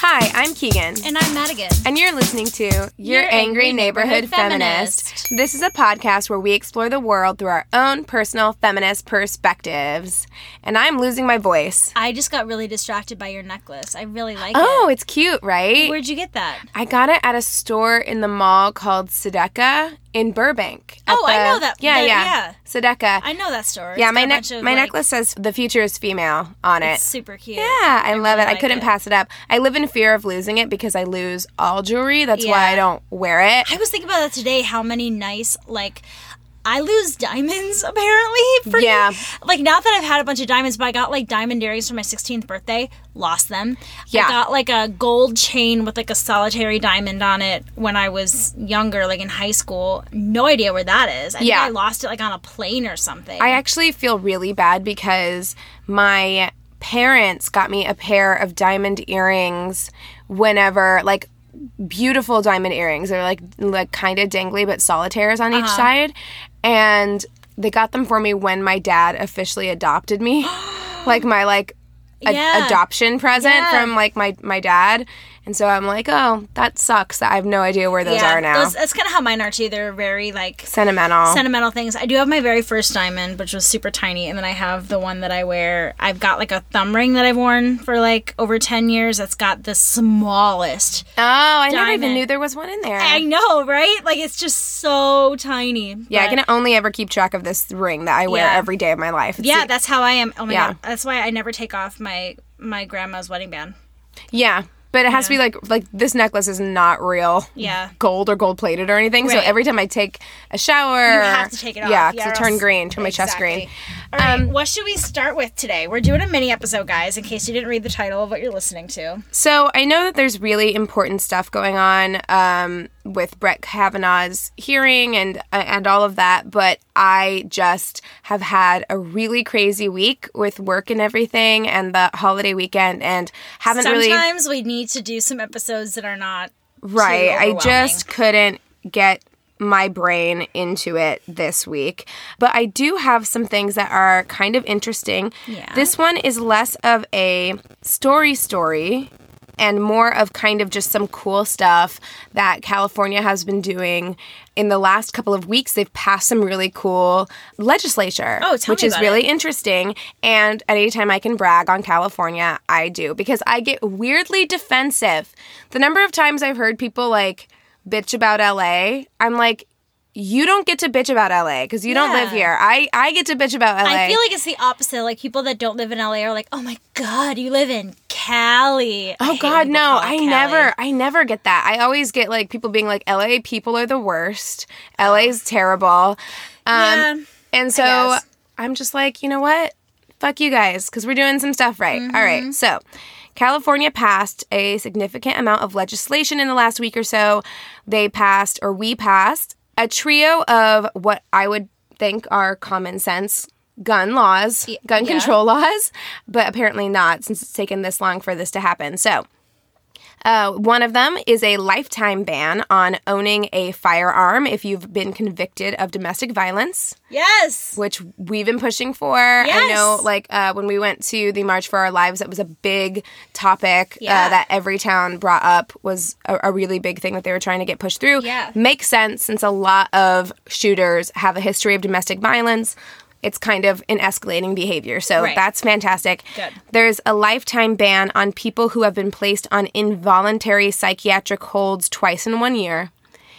Hi, I'm Keegan. And I'm Madigan. And you're listening to Your, Your Angry, Angry Neighborhood, Neighborhood Feminist. Feminist. This is a podcast where we explore the world through our own personal feminist perspectives. And I'm losing my voice. I just got really distracted by your necklace. I really like Oh, it. Oh, it's cute, right? Where'd you get that? I got it at a store in the mall called Sedeka in Burbank. Oh, I know that- Yeah, that- yeah. yeah. Sedeka. I know that store. yeah, It's my got neck my like- necklace says the future is female on it. It's super cute. Yeah, I, love really it. I couldn't it. pass it up. I live in fear of losing it because I lose all jewelry. That's why I don't wear it. I was thinking about that today. How many nice like. I lose diamonds apparently. Pretty, Yeah. Like not that I've had a bunch of diamonds, but I got like diamond earrings for my 16th birthday. Lost them. Yeah. I got like a gold chain with like a solitary diamond on it when I was younger, like in high school. No idea where that is. I Yeah. think I lost it like on a plane or something. I actually feel really bad because my parents got me a pair of diamond earrings whenever like beautiful diamond earrings. They're like like kind of dangly but solitaires on each Uh-huh. side and they got them for me when my dad officially adopted me. like my like a- Yeah. adoption present Yeah. from like my my dad. And so I'm like, "Oh, that sucks I have no idea where those are now." those- that's kind of how mine are too. They're very like Sentimental. sentimental things. I do have my very first diamond, which was super tiny, and then I have the one that I wear. I've got like a thumb ring that I've worn for like over ten years. That's got the smallest. oh, I never even knew there was one in there. I know, right? Like it's just so tiny. Yeah, I can only ever keep track of this ring that I wear Yeah. every day of my life. It's Yeah, that's how I am. Oh my Yeah. god, that's why I never take off my my grandma's wedding band. yeah, but it has to be like like this necklace is not real. Yeah. Gold or gold plated or anything. So every time I take a shower, You have to take it off. Yeah, because or it turn else- green, turn my chest green. All right, Um, what should we start with today? We're doing a mini episode, guys, in case you didn't read the title of what you're listening to. So I know that there's really important stuff going on um, with Brett Kavanaugh's hearing and uh, and all of that, but I just have had a really crazy week with work and everything, and the holiday weekend, and haven't really Sometimes we need to do some episodes that are not Right. I just couldn't get my brain into it this week. But I do have some things that are kind of interesting. Yeah. This one is less of a story story and more of kind of just some cool stuff that California has been doing. In the last couple of weeks, they've passed some really cool legislature, Oh, which is really it. interesting. And anytime I can brag on California, I do because I get weirdly defensive. The number of times I've heard people like bitch about LA, I'm like, you don't get to bitch about LA because you don't live here. I, I get to bitch about LA. I feel like it's the opposite. Like people that don't live in LA are like, "Oh my god, you live in Cali." Oh God, no! I Cali. never, I never get that. I always get like people being like, "LA people are the worst. LA's terrible." Um, Yeah, and so. I'm just like, you know what? Fuck you guys, because we're doing some stuff right. All Mm-hmm. right, so. California passed a significant amount of legislation in the last week or so. They passed, or we passed, a trio of what I would think are common sense gun laws, gun yeah. control laws, but apparently not since it's taken this long for this to happen. So, uh, one of them is a lifetime ban on owning a firearm if you've been convicted of domestic violence, Yes. which we've been pushing for. I know, like, uh, when we went to the March for Our Lives, that was a big topic Yeah. uh, that every town brought up, was a, a really big thing that they were trying to get pushed through. Yeah. Makes sense since a lot of shooters have a history of domestic violence. It's kind of an escalating behavior. So Right. that's fantastic. Good. There's a lifetime ban on people who have been placed on involuntary psychiatric holds twice in one year.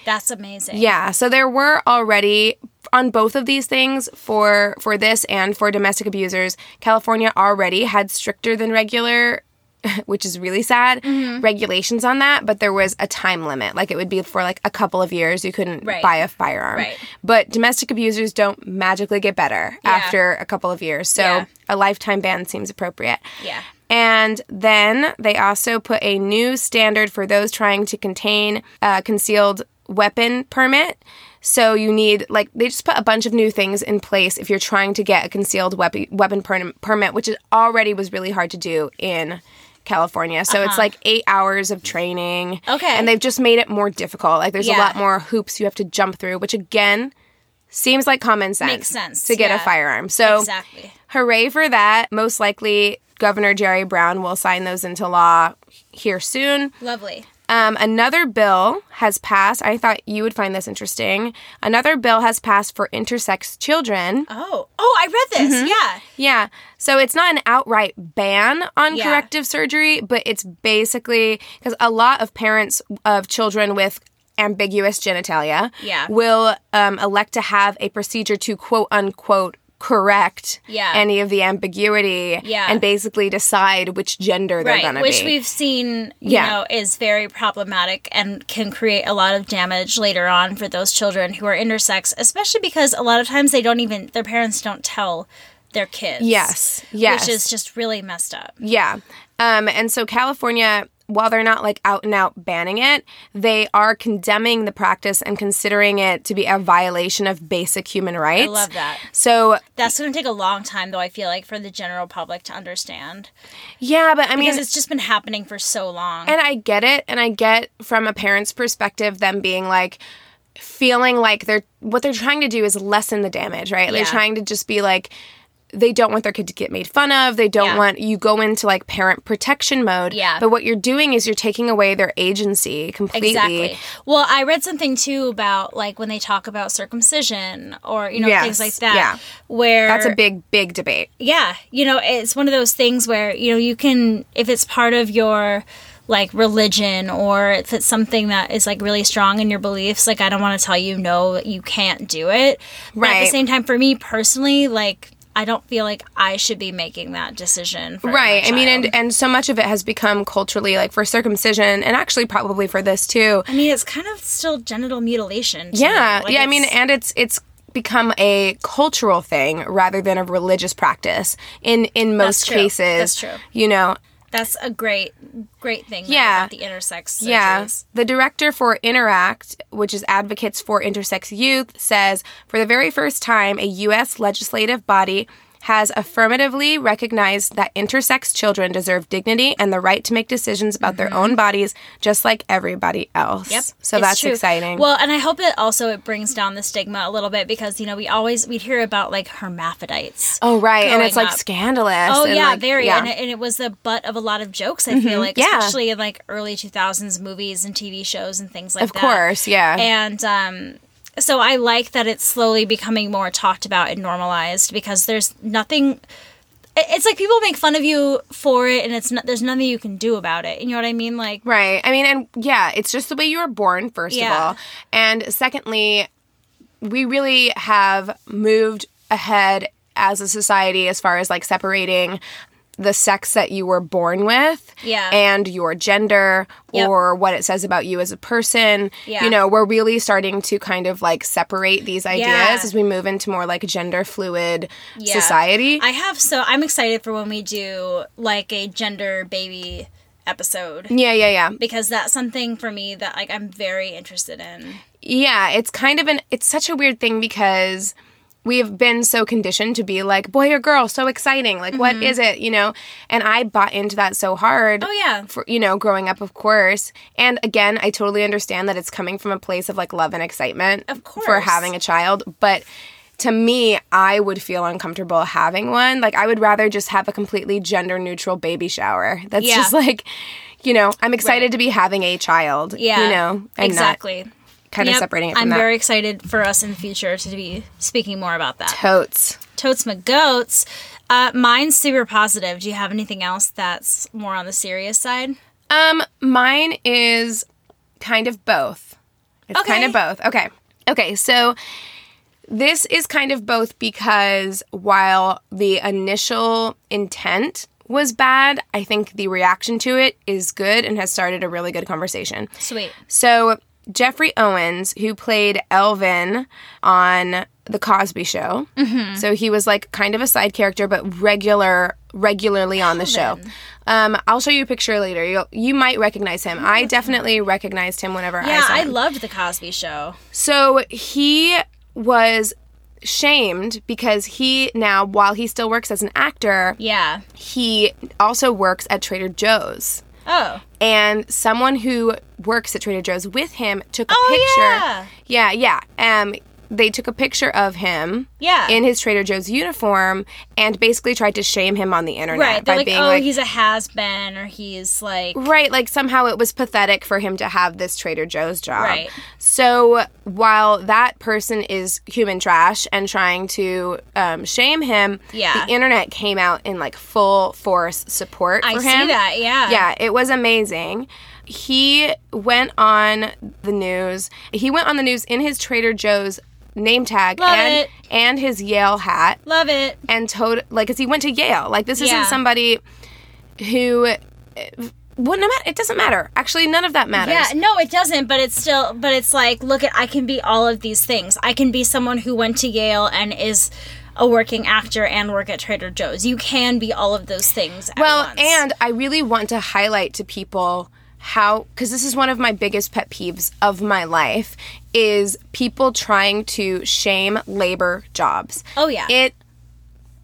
That's amazing. Yeah, so there were already on both of these things for for this and for domestic abusers, California already had stricter than regular which is really sad Mm-hmm. regulations on that but there was a time limit like it would be for like a couple of years you couldn't Right. buy a firearm Right. but domestic abusers don't magically get better Yeah. after a couple of years so Yeah. a lifetime ban seems appropriate Yeah. and then they also put a new standard for those trying to contain a concealed weapon permit. So you need like they just put a bunch of new things in place if you're trying to get a concealed weapon weapon per- permit, which already was really hard to do in California. So it's like 8 hours of training. Uh-huh. Okay. And they've just made it more difficult. Like there's a lot more hoops you have to jump through, which again seems like common sense. Makes sense, to get a firearm. So Exactly. hooray for that. Most likely, Governor Jerry Brown will sign those into law here soon. Lovely. Um, another bill has passed. I thought you would find this interesting. Another bill has passed for intersex children. Oh. Oh, I read this. Mm-hmm. Yeah. Yeah. So it's not an outright ban on Yeah. corrective surgery, but it's basically because a lot of parents of children with ambiguous genitalia Yeah. will um, elect to have a procedure to quote unquote correct Yeah. any of the ambiguity Yeah. and basically decide which gender they're Right. gonna be. Which we've seen, you Yeah. know, is very problematic and can create a lot of damage later on for those children who are intersex, especially because a lot of times they don't even their parents don't tell their kids. Yes. Yes. Which is just really messed up. Yeah. Um, and so California, while they're not like out and out banning it, they are condemning the practice and considering it to be a violation of basic human rights. I love that. So That's going to take a long time, though. I feel like for the general public to understand yeah, but I mean, because it's just been happening for so long. and I get it, and I get from a parent's perspective them being like feeling like they're what they're trying to do is lessen the damage, right? They're trying to just be like they don't want their kid to get made fun of. They don't Yeah. want you go into like parent protection mode. Yeah. But what you're doing is you're taking away their agency completely. Exactly. Well, I read something too about like when they talk about circumcision or you know Yes, things like that. yeah. Where That's a big, big debate. yeah, you know, it's one of those things where you know you can if it's part of your like religion or if it's something that is like really strong in your beliefs like i don't want to tell you no you can't do it but at the same time for me personally like i don't feel like i should be making that decision for Right. I mean, and and so much of it has become culturally like for circumcision, and actually probably for this too. i mean it's kind of still genital mutilation. Yeah, Like, yeah. I mean, and it's it's become a cultural thing rather than a religious practice in in most true. cases. That's true. You know, that's a great great thing Yeah. the intersex Yeah. The director for Interact, which is Advocates for Intersex Youth, says for the very first time, a U.S. legislative body has affirmatively recognized that intersex children deserve dignity and the right to make decisions about their own bodies just like everybody else. Mm-hmm. Yep. So it's that's true. exciting. Well, and I hope it also it brings down the stigma a little bit because you know we always we'd hear about like hermaphrodites. oh, right. And it's like up. scandalous. Oh and, yeah, like, very, yeah. And, it, and it was the butt of a lot of jokes. I feel like, yeah. especially in like early two thousands movies and TV shows and things like Of that. Of course, yeah. And um, so I like that it's slowly becoming more talked about and normalized because there's nothing. It's like people make fun of you for it, and it's not. There's nothing you can do about it. You know what I mean? Like, Right. I mean, and yeah, it's just the way you were born, first of all. And secondly, we really have moved ahead as a society as far as like separating the sex that you were born with Yeah. and your gender Yep. or what it says about you as a person. Yeah. You know, we're really starting to kind of like separate these ideas Yeah. as we move into more like gender fluid Yeah. society. I have so I'm excited for when we do like a gender baby episode yeah, yeah, yeah. because that's something for me that like I'm very interested in. Yeah, it's kind of an it's such a weird thing because we've been so conditioned to be like boy or girl, so exciting. Like what is it, you know? And I bought into that so hard. Mm-hmm. Oh, yeah. For you know, growing up of course. And again, I totally understand that it's coming from a place of like love and excitement Of course for having a child, but to me, I would feel uncomfortable having one. Like I would rather just have a completely gender neutral baby shower. That's Yeah. just like you know, I'm excited Right. to be having a child. Yeah. You know, and not- kind of separating it from I'm that. very excited for us in the future to be speaking more about that. Totes. Totes my goats. Uh, mine's super positive. Do you have anything else that's more on the serious side? Um, mine is kind of both. It's Okay. kind of both. Okay. Okay, so this is kind of both because while the initial intent was bad, I think the reaction to it is good and has started a really good conversation. Sweet. So, Geoffrey Owens, who played Elvin on The Cosby Show, so he was like kind of a side character, but regular, regularly on the show. Um, I'll show you a picture later. You you might recognize him. I definitely recognized him whenever I Yeah, I loved the Cosby Show. So he was shamed because he now, while he still works as an actor, Yeah. he also works at Trader Joe's. Oh. and someone who works at Trader Joe's with him took a Oh, picture. yeah. yeah, yeah. Um, they took a picture of him, Yeah. in his Trader Joe's uniform, and basically tried to shame him on the internet Right. by They're like, being oh, like, he's a has been, or he's like, right, like somehow it was pathetic for him to have this Trader Joe's job. Right. So while that person is human trash and trying to um, shame him, Yeah. the internet came out in like full force support I for see that, yeah. Yeah, it was amazing. He went on the news. He went on the news in his Trader Joe's name tag Love and it. and his Yale hat love it. and told like cuz he went to Yale. Like this Yeah. isn't somebody who no matter, it doesn't matter. Actually, none of that matters. Yeah, no, it doesn't, but it's still, but it's like, look at, I can be all of these things. I can be someone who went to Yale and is a working actor and work at Trader Joe's. You can be all of those things. At Well, once. and I really want to highlight to people how because this is one of my biggest pet peeves of my life is people trying to shame labor jobs. Oh, yeah. It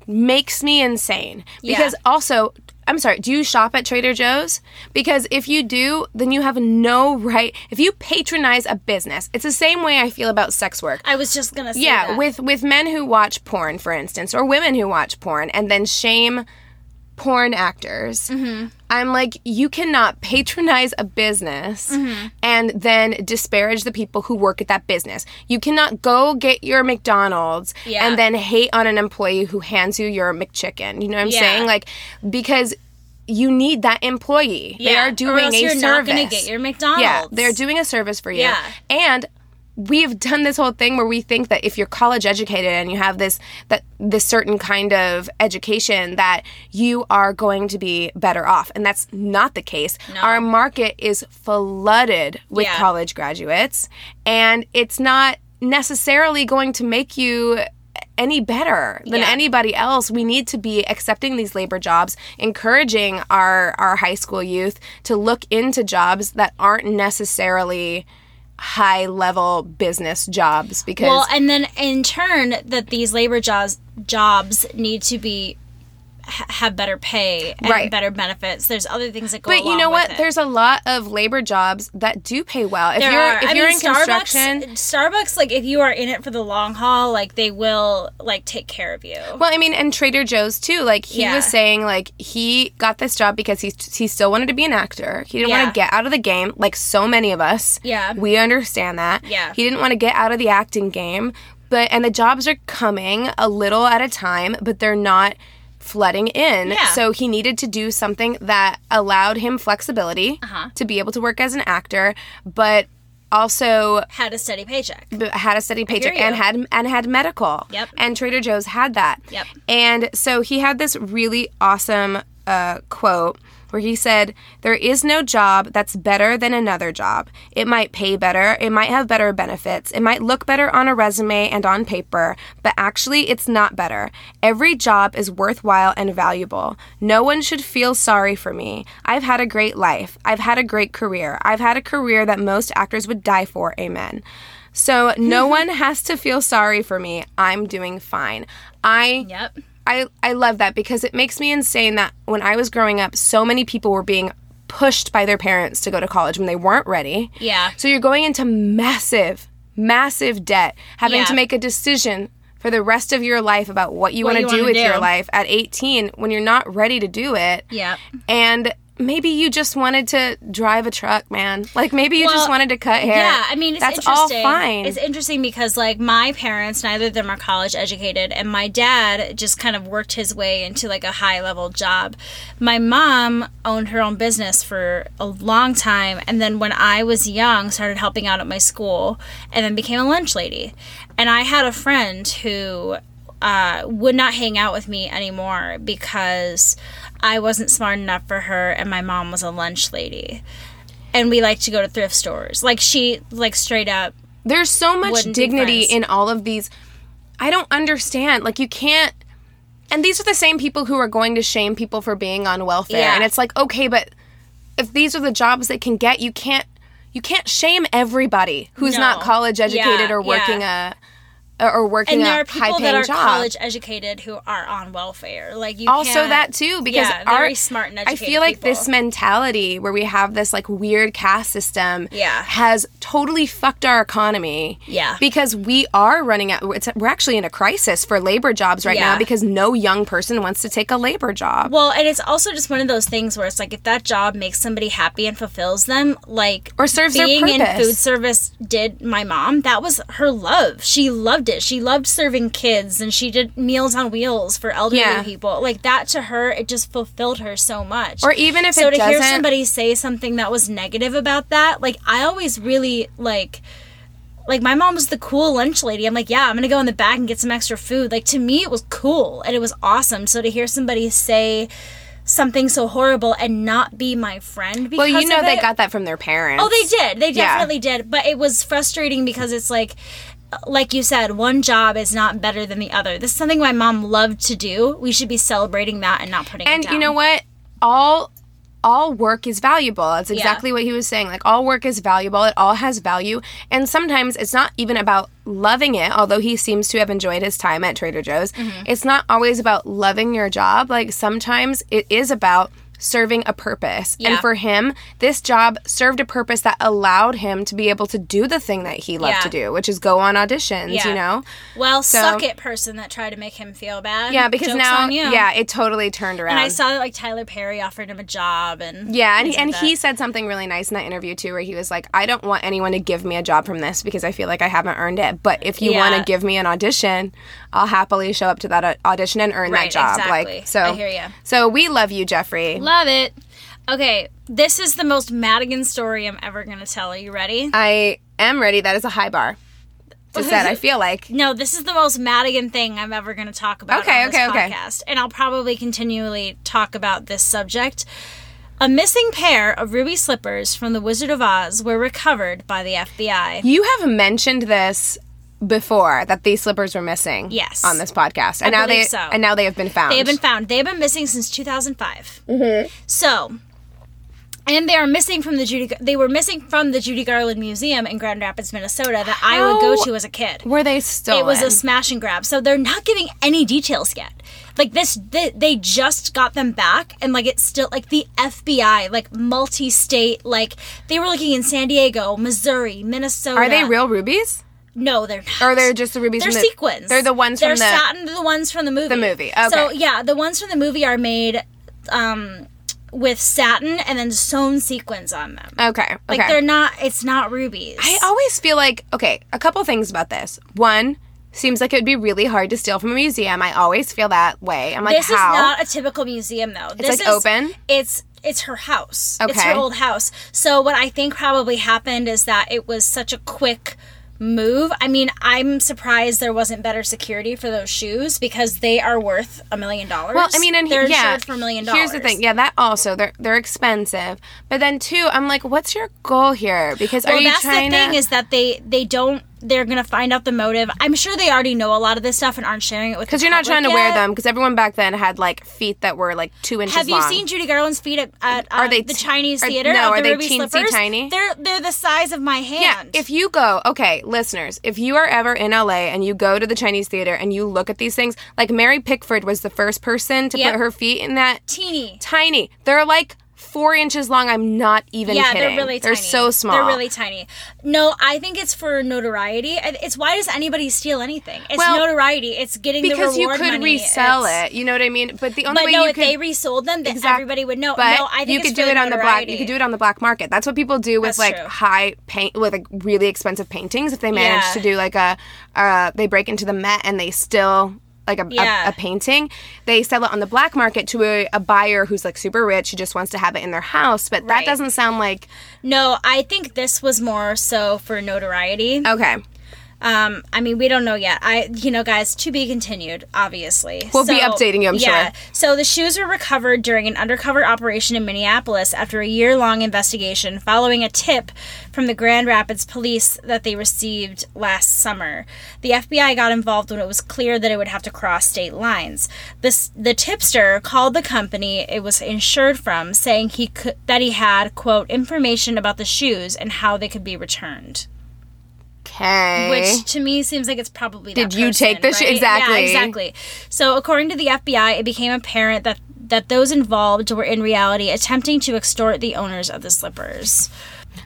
makes me insane Yeah. because also I'm sorry, do you shop at Trader Joe's? Because if you do, then you have no right. If you patronize a business, it's the same way I feel about sex work. I was just gonna say, Yeah, that. with with men who watch porn, for instance, or women who watch porn, and then shame porn actors. Mm-hmm. I'm like, you cannot patronize a business Mm-hmm. and then disparage the people who work at that business. You cannot go get your McDonald's Yeah. and then hate on an employee who hands you your McChicken. You know what I'm Yeah. saying? Like, because you need that employee. Yeah. They are or doing else a you're service. not gonna get your McDonald's. Yeah, they're doing a service for you. Yeah. And we've done this whole thing where we think that if you're college educated and you have this that this certain kind of education that you are going to be better off and that's not the case. Our market is flooded with Yeah. college graduates and it's not necessarily going to make you any better than Yeah. anybody else. We need to be accepting these labor jobs, encouraging our our high school youth to look into jobs that aren't necessarily high level business jobs because Well, and then in turn, that these labor jobs jobs need to be have better pay and Right. better benefits. There's other things that go. On. But you know what? There's a lot of labor jobs that do pay well. If There you're are. if I you're mean, in construction, Starbucks, Starbucks, like if you are in it for the long haul, like they will like take care of you. Well, I mean, and Trader Joe's too. Like he Yeah. was saying, like he got this job because he he still wanted to be an actor. He didn't Yeah. want to get out of the game, like so many of us. Yeah. we understand that. Yeah. he didn't want to get out of the acting game, but and the jobs are coming a little at a time, but they're not flooding in. Yeah. So he needed to do something that allowed him flexibility Uh-huh. to be able to work as an actor, but also Had a steady paycheck. had a steady paycheck and had and had medical. Yep. And Trader Joe's had that. Yep. And so he had this really awesome uh, quote where he said, "There is no job that's better than another job. It might pay better, it might have better benefits, it might look better on a resume and on paper, but actually it's not better. Every job is worthwhile and valuable. No one should feel sorry for me. I've had a great life. I've had a great career. I've had a career that most actors would die for. Amen." So no mm-hmm. one has to feel sorry for me. I'm doing fine. I Yep. I I love that because it makes me insane that when I was growing up, so many people were being pushed by their parents to go to college when they weren't ready. Yeah. So you're going into massive, massive debt, having Yeah. to make a decision for the rest of your life about what you want to do with your life at 18 when you're not ready to do it. Yep. And maybe you just wanted to drive a truck, man. Like maybe you just wanted to cut hair. Yeah, I mean, it's that's all fine. It's interesting because, like, my parents, neither of them are college educated, and my dad just kind of worked his way into like a high level job. My mom owned her own business for a long time, and then when I was young, started helping out at my school, and then became a lunch lady. And I had a friend who uh, would not hang out with me anymore because I wasn't smart enough for her, and my mom was a lunch lady. And we like to go to thrift stores. Like she, like straight up. There's so much dignity in all of these. I don't understand. Like you can't. And these are the same people who are going to shame people for being on welfare. Yeah. And it's like, okay, but if these are the jobs they can get, you can't. You can't shame everybody who's No. not college educated Yeah, or working a or working in high paying jobs. And there are people that are job. college educated who are on welfare. Like you also that too because yeah, our very smart and educated I feel like people. this mentality where we have this like weird caste system Yeah. has totally fucked our economy. Yeah. Because we are running out it's, we're actually in a crisis for labor jobs right Yeah. now because no young person wants to take a labor job. Well, and it's also just one of those things where it's like if that job makes somebody happy and fulfills them, like Or serves their being in food service did my mom. That was her love. She loved it. She loved serving kids, and she did meals on wheels for elderly Yeah. people. Like that to her, it just fulfilled her so much. Or even if so to hear doesn't- somebody say something that was negative about that, like I always really like like my mom was the cool lunch lady. I'm like, yeah, I'm gonna go in the back and get some extra food. Like to me, it was cool and it was awesome. So to hear somebody say something so horrible and not be my friend because well, you know they got that from their parents. Oh, they did. They Yeah. definitely did. But it was frustrating because it's like, like you said, one job is not better than the other. This is something my mom loved to do. We should be celebrating that and not putting it And you know what? All all work is valuable. That's exactly what he was saying. Like all work is valuable. It all has value. And sometimes it's not even about loving it, although he seems to have enjoyed his time at Trader Joe's. Mm-hmm. It's not always about loving your job. Like sometimes it is about serving a purpose. Yeah. And for him, this job served a purpose that allowed him to be able to do the thing that he loved Yeah. to do, which is go on auditions, Yeah. you know? Well, So- suck it, person that tried to make him feel bad. Yeah, because Joke's now yeah, it totally turned around. And I saw that like Tyler Perry offered him a job and Yeah, and, he, and like he said something really nice in that interview too, where he was like, "I don't want anyone to give me a job from this because I feel like I haven't earned it. But if you want to give me an audition, I'll happily show up to that audition and earn Right, that job." exactly. Like, so I hear you. So we love you, Geoffrey. love it. Okay, this is the most Madigan story I'm ever gonna tell. Are you ready? I am ready. That is a high bar to set. I feel like. No, this is the most Madigan thing I'm ever going to talk about Okay, on this okay, okay. podcast, and I'll probably continually talk about this subject. A missing pair of ruby slippers from the Wizard of Oz were recovered by the FBI. You have mentioned this before that these slippers were missing. Yes. On this podcast, and I now they so. and now they have been found. They have been found. They have been missing since 2005. Mm-hmm. So, and they are missing from the Judy. They were missing from the Judy Garland Museum in Grand Rapids, Minnesota, that I would go to as a kid. Were they stolen? It was a smash and grab. So they're not giving any details yet. Like this, they, they just got them back, and like it's still like the FBI, like multi-state, like they were looking in San Diego, Missouri, Minnesota. Are they real rubies? No, they're not. Or they're just the rubies They're the sequins. They're the ones They're from the satin. The ones from the movie. The movie, Okay. So yeah, the ones from the movie are made um, with satin and then sewn sequins on them. Okay. Okay. Like they're not. It's not rubies. I always feel like okay, a couple things about this. One, seems like it would be really hard to steal from a museum. I always feel that way. I'm like, this how? is not a typical museum though. It's this like, is, open? It's it's her house. Okay. It's her old house. So what I think probably happened is that it was such a quick move. I mean, I'm surprised there wasn't better security for those shoes because they are worth a million dollars. well, I mean, and they're yeah, insured for a million dollars. Here's the thing, yeah, that also they're they're expensive. But then two, I'm like, what's your goal here? Because Well, are you that's the trying thing to? is that they they don't. They're gonna find out the motive. I'm sure they already know a lot of this stuff and aren't sharing it with. because you're not trying to wear them. Because everyone back then had like feet that were like two inches Have you long. seen Judy Garland's feet at, at Are uh, they the Chinese are- theater? no, are the they ruby teensy slippers? tiny? They're they're the size of my hand. Yeah, if you go, okay, listeners, if you are ever in LA and you go to the Chinese theater and you look at these things, like Mary Pickford was the first person to Yep. put her feet in that teeny. tiny. They're like four inches long. I'm not even yeah, kidding. they're really tiny. They're so small. They're really tiny. No, I think it's for notoriety. It's why does anybody steal anything? It's Well, notoriety. It's getting the same thing. because you could money. resell It's- it. You know what I mean? But the only But way no, you if could they resold them, then Exact- everybody would know. But no, I think you it's could for do it on the black. notoriety. You could do it on the black market. That's what people do with That's like true. high paint with like really expensive paintings. If they manage Yeah. to do like a, uh, they break into the Met and they still like a, Yeah. a, a painting, they sell it on the black market to a, a buyer who's like super rich who just wants to have it in their house. But that doesn't sound like No, I think this was more so for notoriety. okay. Um, I mean, we don't know yet. I, you know, guys, to be continued. Obviously, We'll be updating you, I'm yeah. sure. So the shoes were recovered during an undercover operation in Minneapolis after a year-long investigation following a tip from the Grand Rapids police that they received last summer. The FBI got involved when it was clear that it would have to cross state lines. This the tipster called the company it was insured from, saying he could that he had quote information about the shoes and how they could be returned. Okay. Which to me seems like it's probably that Did you take this right? exactly. Yeah, exactly. So according to the FBI, it became apparent that that those involved were in reality attempting to extort the owners of the slippers.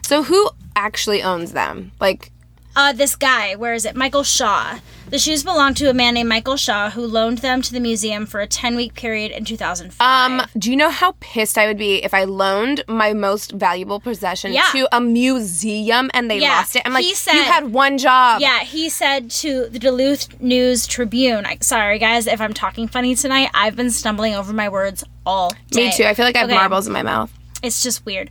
so who actually owns them? Like Uh, this guy, where is it? Michael Shaw. The shoes belong to a man named Michael Shaw who loaned them to the museum for a 10 week period in 2005. Um, do you know how pissed I would be if I loaned my most valuable possession Yeah. to a museum and they Yeah, lost it? I'm like, said- you had one job. Yeah, he said to the Duluth News Tribune. I, sorry, guys, if I'm talking funny tonight. I've been stumbling over my words all day. Me too. I feel like I have Okay. marbles in my mouth. It's just weird.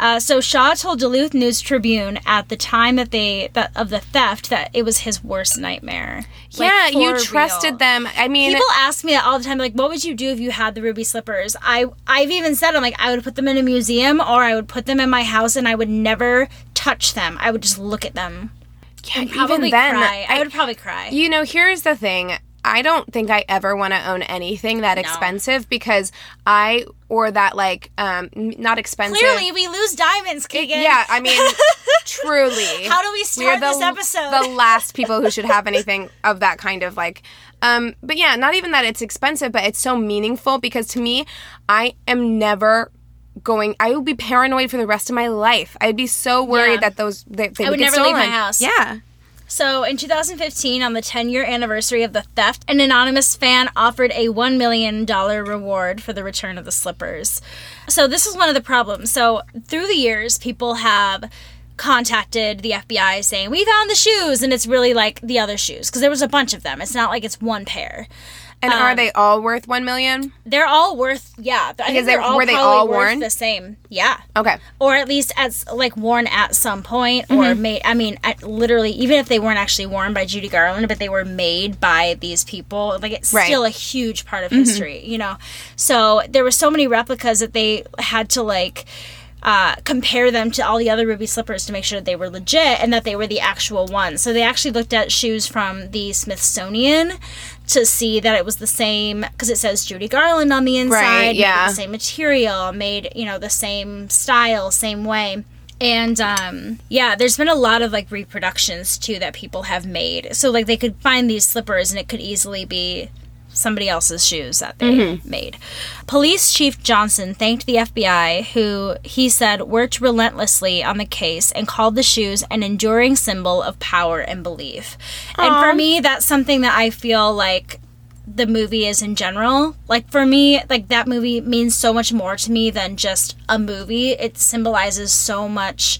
Uh, so Shaw told Duluth News Tribune at the time that they that of the theft that it was his worst nightmare. Like, yeah, you trusted real. them. I mean, People ask me that all the time, like, what would you do if you had the ruby slippers? I I've even said I'm like I would put them in a museum or I would put them in my house and I would never touch them. I would just look at them. yeah, Probably even then, cry. I, I- would probably cry. You know, here's the thing. I don't think I ever want to own anything that expensive because I or that like um not expensive. Clearly, we lose diamonds, Keegan. Yeah, I mean, truly. How do we We're start the, this episode? the last people who should have anything of that kind of like um but yeah not even that it's expensive but it's so meaningful because to me i am never going i would be paranoid for the rest of my life i'd be so worried Yeah. that those they, they I would get never leave my stolen. house. yeah So in 2015, on the 10 year anniversary of the theft, an anonymous fan offered a $1 million reward for the return of the slippers. So this is one of the problems. So through the years, people have contacted the FBI saying, We found the shoes. And it's really like the other shoes because there was a bunch of them. It's not like it's one pair. And Um, are they all worth 1 million They're all worth, yeah. I Because think they- they're all were they all worth worn? the same. Yeah okay or at least as like worn at some point Mm-hmm. or made i mean at, literally even if they weren't actually worn by judy garland but they were made by these people like it's Right. Mm-hmm. still a huge part of history you know so there were so many replicas that they had to like uh, compare them to all the other ruby slippers to make sure that they were legit and that they were the actual ones. So they actually looked at shoes from the Smithsonian to see that it was the same because it says Judy Garland on the inside. Right, yeah. The same material, made you know the same style, same way. And um, yeah, there's been a lot of like reproductions too that people have made. So like they could find these slippers and it could easily be somebody else's shoes that they mm-hmm. made. Police Chief Johnson thanked the FBI, who he said worked relentlessly on the case and called the shoes an enduring symbol of power and belief. And for me, that's something that I feel like the movie is in general. Like for me, like that movie means so much more to me than just a movie. It symbolizes so much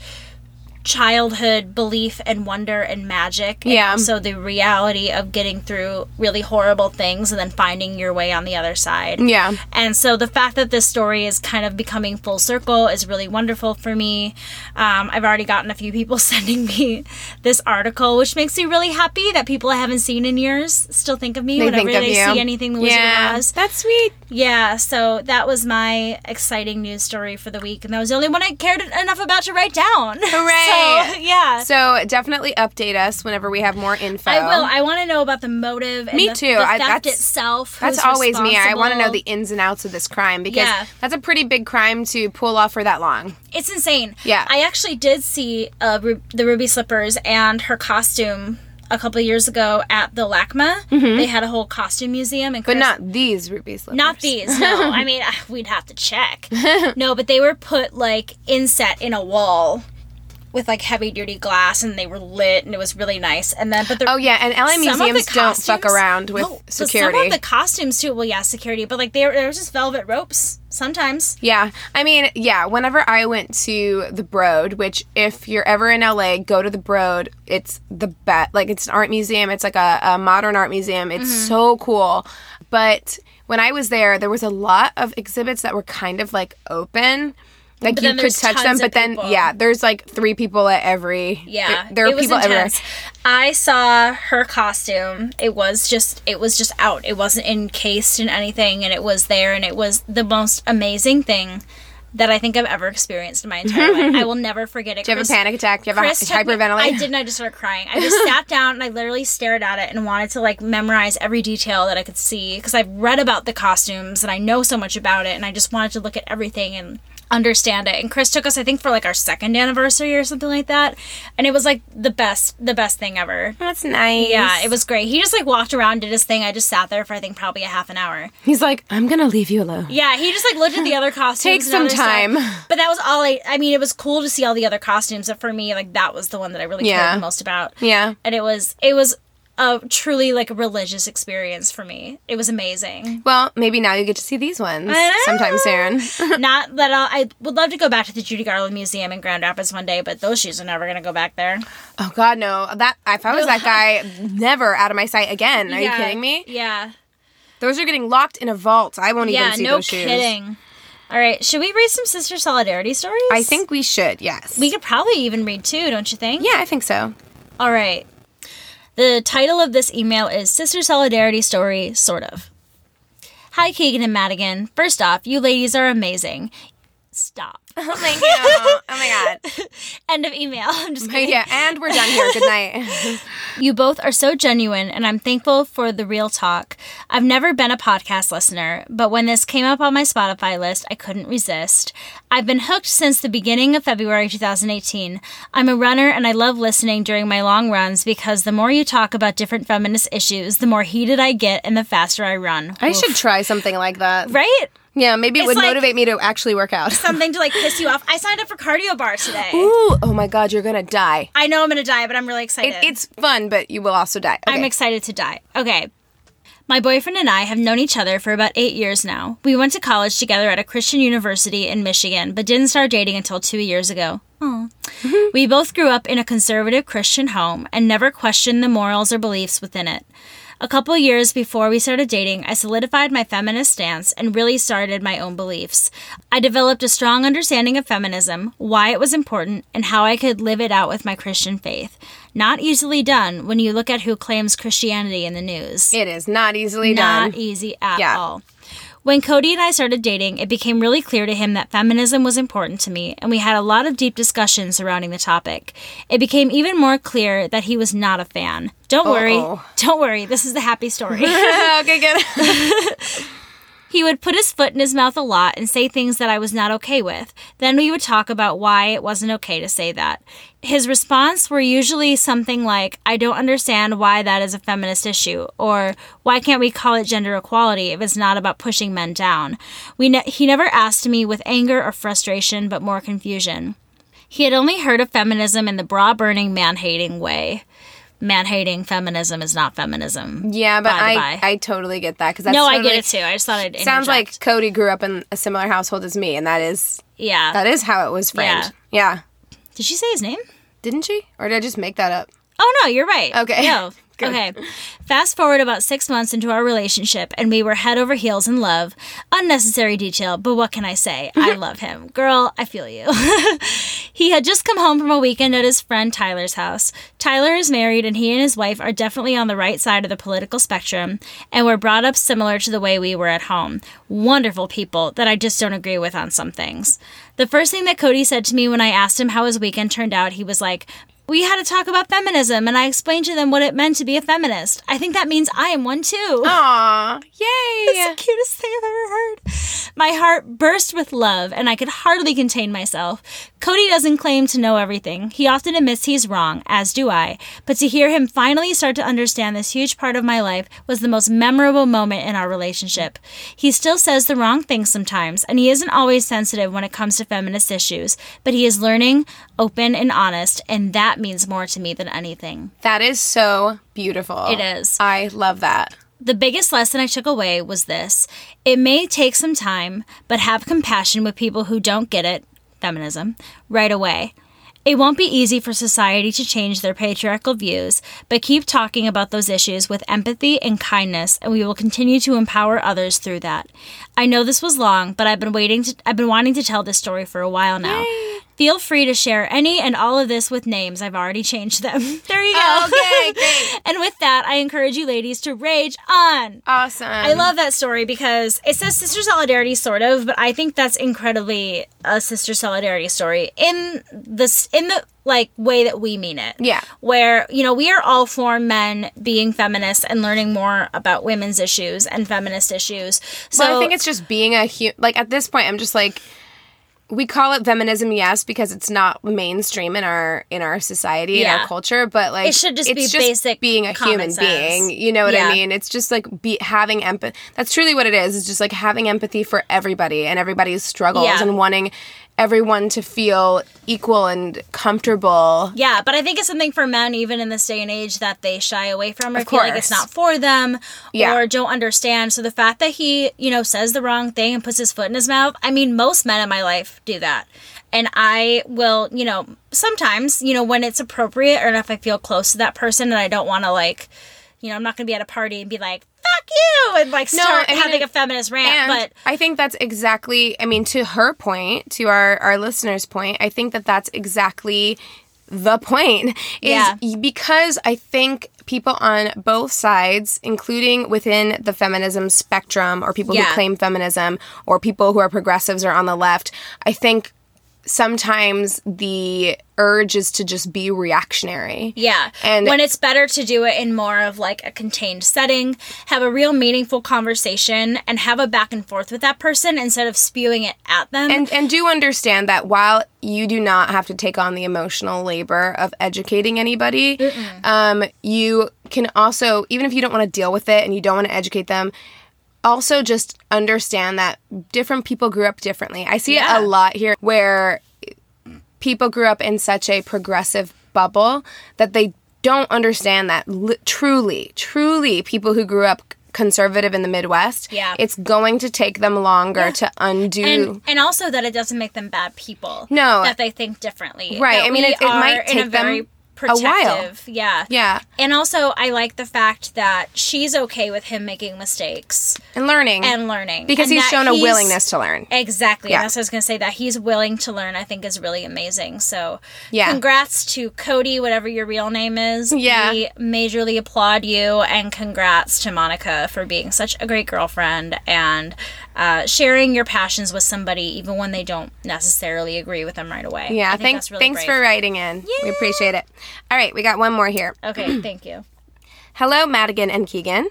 childhood belief and wonder and magic and Yeah. also the reality of getting through really horrible things and then finding your way on the other side yeah and so the fact that this story is kind of becoming full circle is really wonderful for me. Um, I've already gotten a few people sending me this article, which makes me really happy that people I haven't seen in years still think of me they whenever they see anything the Wizard yeah Oz. that's sweet Yeah, so that was my exciting news story for the week, and that was the only one I cared enough about to write down. Hooray! so yeah. so definitely update us whenever we have more info I will. I want to know about the motive. And Me the, too. The I- that's- itself. That's always me. I want to know the ins and outs of this crime because Yeah. that's a pretty big crime to pull off for that long. It's insane. Yeah. I actually did see uh, Ru- the Ruby Slippers and her costume a couple years ago at the LACMA. They had a whole costume museum, and Mm-hmm. But not these ruby slippers. not these. No, I mean we'd have to check. No, but they were put like inset in a wall with like heavy duty glass, and they were lit, and it was really nice. And then, but the, Oh yeah, and LA some of the museums don't fuck around with No, security. some of the costumes too. Well, yeah, security, but like there, there was just velvet ropes sometimes. Yeah, I mean, yeah. Whenever I went to the Broad, which if you're ever in LA, go to the Broad. It's the best. Like it's an art museum. It's like a, a modern art museum. It's Mm-hmm. so cool. But when I was there, there was a lot of exhibits that were kind of like open. Like But you could touch them, but then people. yeah, there's like three people at every. Yeah, there, there are people everywhere. I saw her costume. It was just, it was just out. It wasn't encased in anything, and it was there, and it was the most amazing thing that I think I've ever experienced in my entire life. I will never forget it. Do you have a panic attack? Do you have Chris a hyperventilate? I didn't. I just started crying. I just sat down and I literally stared at it and wanted to like memorize every detail that I could see because I've read about the costumes and I know so much about it and I just wanted to look at everything and understand it. And Chris took us, I think, for like our second anniversary or something like that, and it was like the best, the best thing ever. That's nice. Yeah, it was great. He just like walked around, did his thing. I just sat there for I think probably a half an hour. He's like, I'm gonna leave you alone. Yeah, he just like looked at the other costumes. Take some other stuff. time. But that was all I. I mean, it was cool to see all the other costumes, but for me, like that was the one that I really Yeah. cared the most about. Yeah. and it was it was a truly like a religious experience for me. It was amazing. Well, maybe now you get to see these ones sometime soon. Not that I'll, I would love to go back to the Judy Garland Museum in Grand Rapids one day, but those shoes are never gonna go back there. Oh God, no! That if I was that guy, never out of my sight again. Are you kidding me? Yeah, Those are getting locked in a vault. I won't yeah, even see no those shoes. kidding. All right, should we read some sister solidarity stories? I think we should. Yes. we could probably even read two, don't you think? Yeah, I think so. All right. The title of this email is Sister Solidarity Story, sort of. Hi, Keegan and Madigan. First off, you ladies are amazing. Stop. Oh, thank you. oh my God. Oh End of email. I'm just kidding. Yeah, and we're done here. Good night. You both are so genuine, and I'm thankful for the real talk. I've never been a podcast listener, but when this came up on my Spotify list, I couldn't resist. I've been hooked since the beginning of February 2018. I'm a runner, and I love listening during my long runs because the more you talk about different feminist issues, the more heated I get and the faster I run. I Oof. should try something like that. Right? Yeah, maybe it It's would like- motivate me to actually work out. Something to like piss you off. I signed up for cardio bar today. Ooh, oh my God, you're gonna die. I know I'm gonna die, but I'm really excited. It, it's fun, but you will also die. I'm excited to die. Okay. My boyfriend and I have known each other for about eight years now. We went to college together at a Christian university in Michigan, but didn't start dating until two years ago. We both grew up in a conservative Christian home and never questioned the morals or beliefs within it. A couple years before we started dating, I solidified my feminist stance and really started my own beliefs. I developed a strong understanding of feminism, why it was important, and how I could live it out with my Christian faith. Not easily done when you look at who claims Christianity in the news. It is not easily Not done. Not easy at Yeah. all. When Cody and I started dating, it became really clear to him that feminism was important to me, and we had a lot of deep discussions surrounding the topic. It became even more clear that he was not a fan. Don't worry. Uh-oh. Don't worry. This is the happy story. okay, good. he would put his foot in his mouth a lot and say things that I was not okay with. Then we would talk about why it wasn't okay to say that. His response were usually something like, I don't understand why that is a feminist issue, or why can't we call it gender equality if it's not about pushing men down? We ne- he never asked me with anger or frustration, but more confusion. He had only heard of feminism in the bra burning, man hating way. Man hating feminism is not feminism. Yeah, but I. I totally get that because that's no, I get it too. I just thought it Sounds like Cody grew up in a similar household as me, and that is yeah. that is how it was framed. Yeah. Did she say his name? Didn't she? Or did I just make that up? Oh no, you're right. Okay. No. Okay. Fast forward about six months into our relationship, and we were head over heels in love. Unnecessary detail, but what can I say? I love him. Girl, I feel you. he had just come home from a weekend at his friend Tyler's house. Tyler is married, and he and his wife are definitely on the right side of the political spectrum, and were brought up similar to the way we were at home. Wonderful people that I just don't agree with on some things. The first thing that Cody said to me when I asked him how his weekend turned out, he was like, we had to talk about feminism, and I explained to them what it meant to be a feminist. I think that means I am one too. Aw, It's yay! the cutest thing I've ever heard. My heart burst with love, and I could hardly contain myself. Cody doesn't claim to know everything. He often admits he's wrong, as do I. But to hear him finally start to understand this huge part of my life was the most memorable moment in our relationship. He still says the wrong things sometimes, and he isn't always sensitive when it comes to feminist issues, but he is learning, open, and honest, and that means more to me than anything. That is so beautiful. It is. I love that. The biggest lesson I took away was this it may take some time, but have compassion with people who don't get it, feminism, right away. It won't be easy for society to change their patriarchal views, but keep talking about those issues with empathy and kindness, and we will continue to empower others through that. I know this was long, but I've been waiting to I've been wanting to tell this story for a while now. Feel free to share any and all of this with names. I've already changed them. there you go. Oh, okay, great. and with that, I encourage you ladies to rage on. Awesome. I love that story because it says sister solidarity, sort of, but I think that's incredibly a sister solidarity story in this in the like way that we mean it. Yeah. Where you know we are all for men being feminists and learning more about women's issues and feminist issues. So well, I think it's just being a hu- like at this point I'm just like we call it feminism yes because it's not mainstream in our in our society in Yeah. our culture but like It should just be basic being a human sense. being you know what Yeah. i mean it's just like be having empathy that's truly what it is it's just like having empathy for everybody and everybody's struggles Yeah. and wanting everyone to feel equal and comfortable Yeah, but I think it's something for men, even in this day and age, that they shy away from or Of feel like it's not for them Yeah. or don't understand. So the fact that he, you know, says the wrong thing and puts his foot in his mouth, I mean, most men in my life do that. And I will, you know, sometimes, you know, when it's appropriate or if I feel close to that person and I don't want to, like, you know, I'm not going to be at a party and be like, fuck you, and like No, start I mean, having a feminist rant. And but I think that's exactly, I mean, to her point, to our, our listeners' point, I think that that's exactly the point. Is Yeah. because I think people on both sides, including within the feminism spectrum or people Yeah. who claim feminism or people who are progressives or on the left, I think sometimes the urge is to just be reactionary. Yeah. And- when it's better to do it in more of like a contained setting, have a real meaningful conversation and have a back and forth with that person instead of spewing it at them. and and do understand that while you do not have to take on the emotional labor of educating anybody, um, you can also even if you don't want to deal with it and you don't want to educate them. Also, just understand that different people grew up differently. I see Yeah. it a lot here where people grew up in such a progressive bubble that they don't understand that li- truly, truly, people who grew up conservative in the Midwest, Yeah. it's going to take them longer to undo. and, and also that it doesn't make them bad people. No. that they think differently. Right. I mean, it- it might are in a take them very a while. Protective. Yeah. Yeah. And also, I like the fact that she's okay with him making mistakes and learning and learning because and he's shown a he's- willingness to learn. Exactly. Yeah. And that's what I was going to say. That he's willing to learn, I think, is really amazing. So, Yeah. congrats to Cody, whatever your real name is. Yeah. We majorly applaud you. And congrats to Monica for being such a great girlfriend and uh, sharing your passions with somebody, even when they don't necessarily agree with them right away. Yeah, thanks really thanks brave. for writing in. We appreciate it. All right, we got one more here. Okay, thank you. Hello, Madigan and Keegan.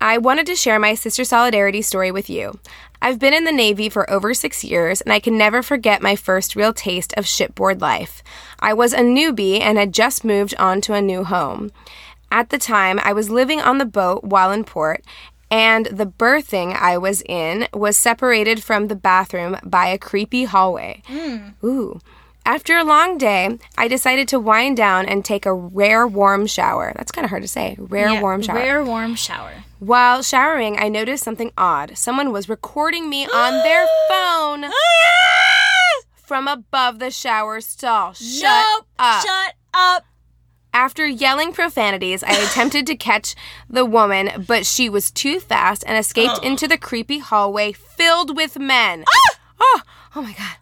I wanted to share my sister solidarity story with you. I've been in the Navy for over six years, and I can never forget my first real taste of shipboard life. I was a newbie and had just moved on to a new home. At the time, I was living on the boat while in port, and the berthing I was in was separated from the bathroom by a creepy hallway. Hmm. Ooh. After a long day, I decided to wind down and take a rare warm shower. That's kind of hard to say. Rare Yeah, warm shower. Rare warm shower. While showering, I noticed something odd. Someone was recording me on their phone ah! from above the shower stall. Shut nope. up. Shut up. After yelling profanities, I attempted to catch the woman, but she was too fast and escaped into the creepy hallway filled with men. Oh, oh my god.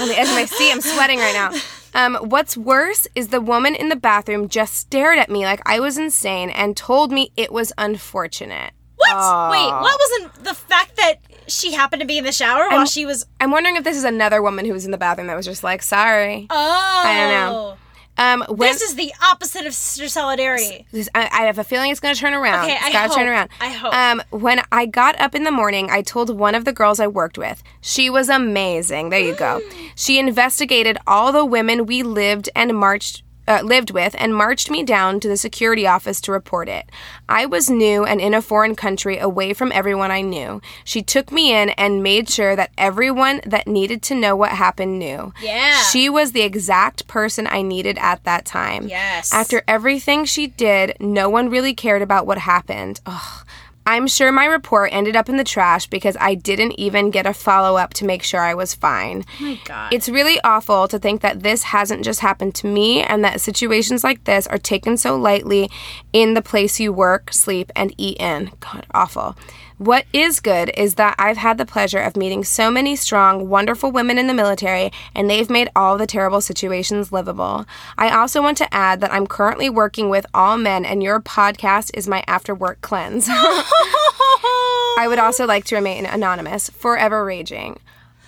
On the edge of my seat, I'm sweating right now. Um, what's worse is the woman in the bathroom just stared at me like I was insane and told me it was unfortunate. What? Wait, what wasn't the fact that she happened to be in the shower while she was. I'm wondering if this is another woman who was in the bathroom that was just like, sorry. Oh. I don't know. Um, when, This is the opposite of sister solidarity. This- I, I have a feeling it's going to turn around. Okay, it's I gotta turn hope. around. I hope. Um, when I got up in the morning, I told one of the girls I worked with. She was amazing. There you go. She investigated all the women we lived and marched. Uh, lived with and marched me down to the security office to report it. I was new and in a foreign country away from everyone I knew. She took me in and made sure that everyone that needed to know what happened knew. Yeah. She was the exact person I needed at that time. Yes. After everything she did, no one really cared about what happened. Ugh. I'm sure my report ended up in the trash because I didn't even get a follow up to make sure I was fine. Oh my God. It's really awful to think that this hasn't just happened to me and that situations like this are taken so lightly in the place you work, sleep, and eat in. God, awful. What is good is that I've had the pleasure of meeting so many strong, wonderful women in the military, and they've made all the terrible situations livable. I also want to add that I'm currently working with all men, and your podcast is my after work cleanse. I would also like to remain anonymous, forever raging.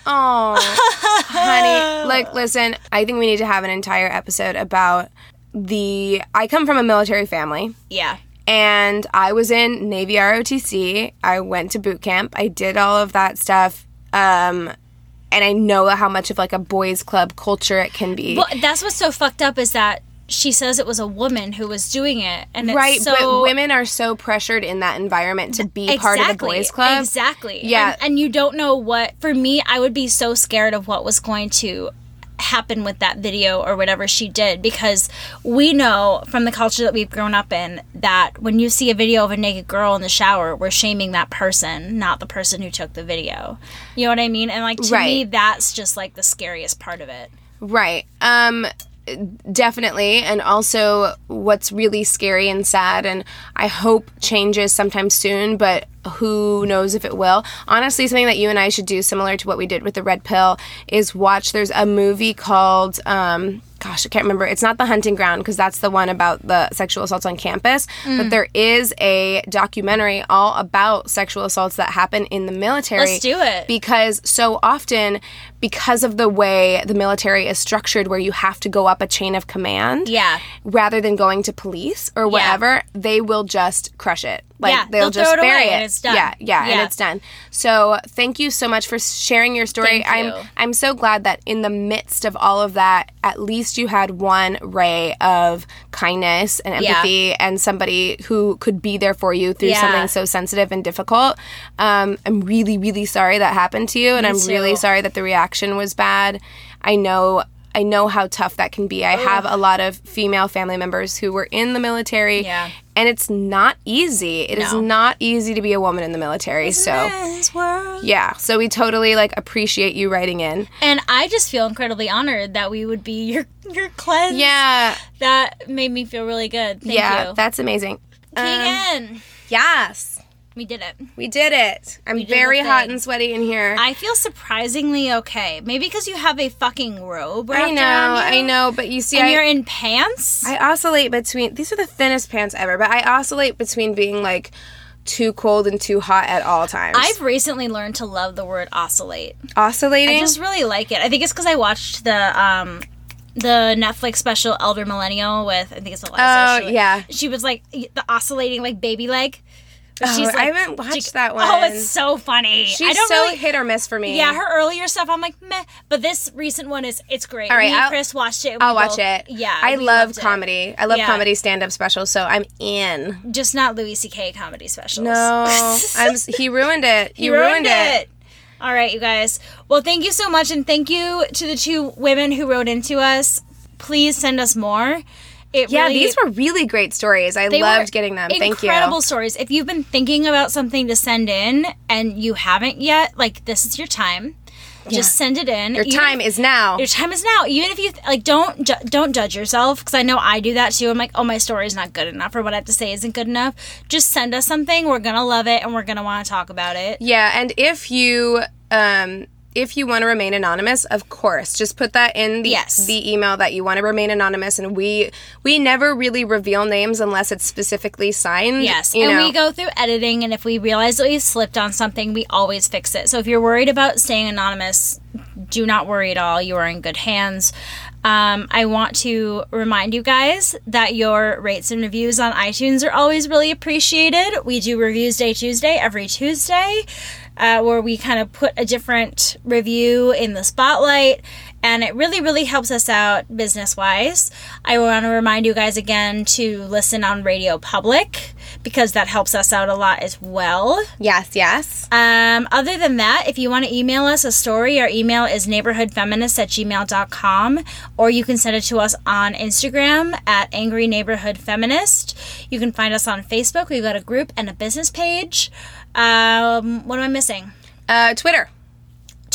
Oh, honey. Like, listen, I think we need to have an entire episode about the. I come from a military family yeah. And I was in Navy ROTC. I went to boot camp. I did all of that stuff. Um, and I know how much of like a boys' club culture it can be. Well, that's what's so fucked up is that she says it was a woman who was doing it, and it's right, so but women are so pressured in that environment to be part of the boys' club. Exactly. Yeah. And, and you don't know what. For me, I would be so scared of what was going to happen with that video or whatever she did because we know from the culture that we've grown up in that when you see a video of a naked girl in the shower we're shaming that person not the person who took the video you know what i mean and like to me Right. that's just like the scariest part of it Right. Um definitely and also what's really scary and sad and I hope changes sometime soon but who knows if it will. Honestly, something that you and I should do similar to what we did with the red pill is watch there's a movie called um gosh, I can't remember. It's not The Hunting Ground because that's the one about the sexual assaults on campus, Mm. but there is a documentary all about sexual assaults that happen in the military. Let's do it. Because so often because of the way the military is structured where you have to go up a chain of command Yeah. rather than going to police or whatever they will just crush it. Like Yeah, they'll, they'll just it bury it. and it's done. yeah, yeah and it's done. So thank you so much for sharing your story. I'm i'm so glad that in the midst of all of that at least you had one ray of kindness and Yeah. empathy and somebody who could be there for you through Yeah. something so sensitive and difficult. Um, i'm really really sorry that happened to you and Me i'm really sorry that the reaction was bad i know I know how tough that can be. I have a lot of female family members who were in the military, Yeah. and it's not easy. It is No. not easy to be a woman in the military. So, yeah. So we totally like appreciate you writing in. And I just feel incredibly honored that we would be your your cleanse. Yeah, That made me feel really good. Thank yeah, you. that's amazing. Um, Keegan. yes, we did it. we did it. I'm did very hot and sweaty in here. I feel surprisingly okay. Maybe because you have a fucking robe I know. I know, but you see, And I, you're in pants. I oscillate between these are the thinnest pants ever, but I oscillate between being like too cold and too hot at all times. I've recently learned to love the word oscillate. oscillating. I just really like it. I think it's because I watched the um the Netflix special Elder Millennial with I think it's Iliza. Oh, She- yeah. She was like the oscillating like baby leg. But Oh, I haven't watched that one. Oh, it's so funny. She's I don't so really, hit or miss for me. Yeah, her earlier stuff, I'm like meh. But this recent one is it's great. All right, Me and I'll- Chris watched it. I'll we watch it. Yeah, I love loved it. comedy. I love Yeah. comedy stand up specials, so I'm in. Just not Louis C.K. comedy specials. No, I'm. He ruined it. He ruined it. All right, you guys. Well, thank you so much, and thank you to the two women who wrote into us. Please send us more. It Yeah, really, these were really great stories. I loved getting them. Thank you. Incredible stories. If you've been thinking about something to send in and you haven't yet, like this is your time. Just send it in. Your Even time if- is now. Your time is now. Even if you like, don't ju- don't judge yourself because I know I do that too. I'm like, oh, my story's not good enough, or what I have to say isn't good enough. Just send us something. We're gonna love it, and we're gonna want to talk about it. Yeah, and if you um if you want to remain anonymous, of course, just put that in the Yes. the email that you want to remain anonymous and we we never really reveal names unless it's specifically signed. Yes, and know. we go through editing, and if we realize that we've slipped on something, we always fix it. So if you're worried about staying anonymous, do not worry at all. You are in good hands. Um, I want to remind you guys that your rates and reviews on iTunes are always really appreciated. We do Reviews Day Tuesday every Tuesday. Uh, where we kind of put a different review in the spotlight and it really, really helps us out business wise. I want to remind you guys again to listen on Radio Public because that helps us out a lot as well. Yes, yes. Um, other than that, if you want to email us a story, our email is neighborhoodfeminist at gmail.com or you can send it to us on Instagram at Angry Neighborhood Feminist. You can find us on Facebook. We've got a group and a business page. Um, what am I missing? Uh, Twitter.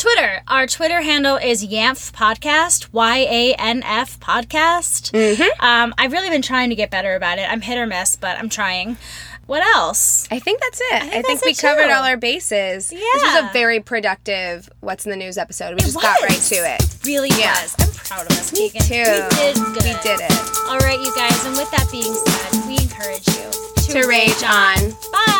Twitter. Our Twitter handle is Yanf Podcast, Y A N F Podcast. Mm-hmm. Um, I've really been trying to get better about it. I'm hit or miss, but I'm trying. What else? I think that's it. I think, that's we covered too. all our bases. Yeah. This was a very productive What's in the News episode. We It just got right to it. Really Yeah. was. I'm proud of us, Me Keegan. too. We did good. We did it. All right, you guys. And with that being said, we encourage you To rage on. Bye.